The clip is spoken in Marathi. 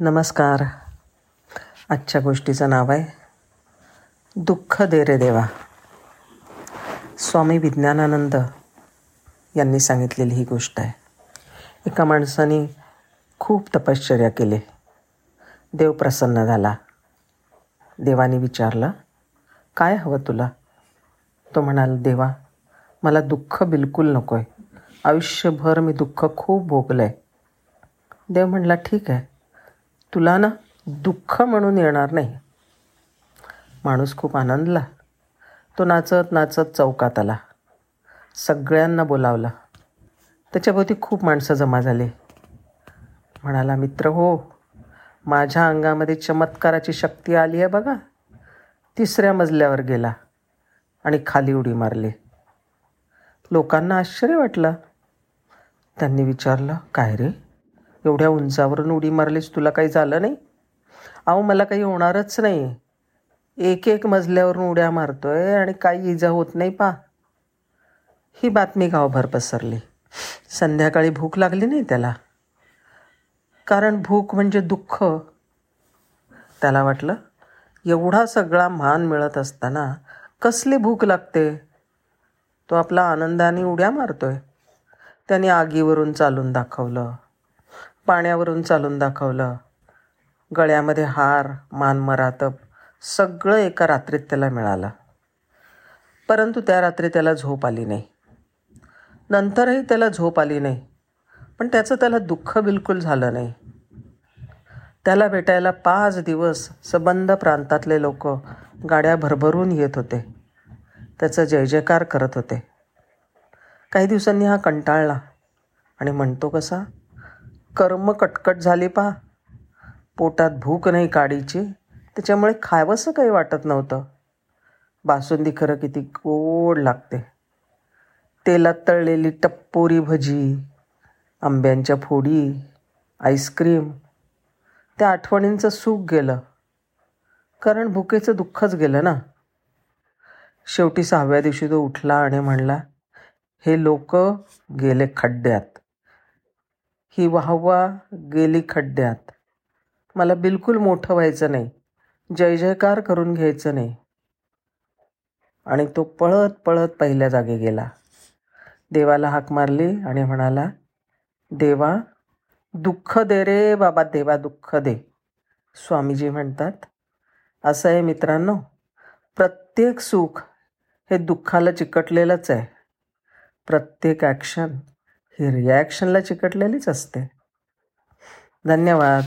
नमस्कार. आजच्या गोष्टीचं नाव आहे दुःख दे रे देवा. स्वामी विज्ञानानंद यांनी सांगितलेली ही गोष्ट आहे. एका माणसाने खूप तपश्चर्या केली. देव प्रसन्न झाला. देवाने विचारलं काय हवं तुला? तो म्हणाला देवा मला दुःख बिलकुल नको आहे आयुष्यभर मी दुःख खूप भोगलं आहे देव म्हणला ठीक आहे. तुला ना दुःख म्हणून येणार नाही. माणूस खूप आनंदला. तो नाचत नाचत चौकात आला. सगळ्यांना बोलावला. त्याच्याभोवती खूप माणसं जमा झाली. म्हणाला मित्र हो माझ्या अंगामध्ये चमत्काराची शक्ती आली आहे बघा. तिसऱ्या मजल्यावर गेला आणि खाली उडी मारली. लोकांना आश्चर्य वाटलं. त्यांनी विचारलं काय रे? एवढ्या उंचावरून उडी मारलीस तुला काही झालं नाही? अहो मला काही होणारच नाही. एक एक मजल्यावरून उड्या मारतोय आणि काही इजा होत नाही पा. ही बातमी गावभर पसरली. संध्याकाळी भूक लागली नाही त्याला. कारण भूक म्हणजे दुःख. त्याला वाटलं एवढा सगळा मान मिळत असताना कसली भूक लागते? तो आपला आनंदाने उड्या मारतोय. त्याने आगीवरून चालून दाखवलं. पाण्यावरून चालून दाखवलं. गळ्यामध्ये हार मानमरातप सगळं एका रात्रीत त्याला मिळालं. परंतु त्या रात्री त्याला झोप आली नाही. नंतरही त्याला झोप आली नाही. पण त्याचं त्याला दुःख बिलकुल झालं नाही. त्याला भेटायला पाच दिवस सबंध प्रांतातले लोक गाड्या भरभरून येत होते. त्याचं जय जयकार करत होते. काही दिवसांनी हा कंटाळला आणि म्हणतो कसा? कर्म कटकट झाली पहा. पोटात भूक नाही काडीची. त्याच्यामुळे खावंसं काही वाटत नव्हतं. बासुंदी खरं किती गोड लागते. तेलात तळलेली टप्पोरी भजी आंब्यांच्या फोडी आईस्क्रीम. त्या आठवणींचं सुख गेलं. कारण भुकेचं दुःखच गेलं ना. शेवटी सहाव्या दिवशी तो उठला आणि म्हणला हे लोक गेले खड्ड्यात. ही वाहवा गेली खड्ड्यात. मला बिलकुल मोठं व्हायचं नाही. जय जयकार करून घ्यायचं नाही. आणि तो पळत पळत पहिल्या जागी गेला. देवाला हाक मारली आणि म्हणाला देवा दुःख दे रे बाबा देवा दुःख दे. स्वामीजी म्हणतात असं आहे मित्रांनो प्रत्येक सुख हे दुःखाला चिकटलेलंच आहे. प्रत्येक ॲक्शन ही रिॲक्शनला चिकटलेलीच असते. धन्यवाद.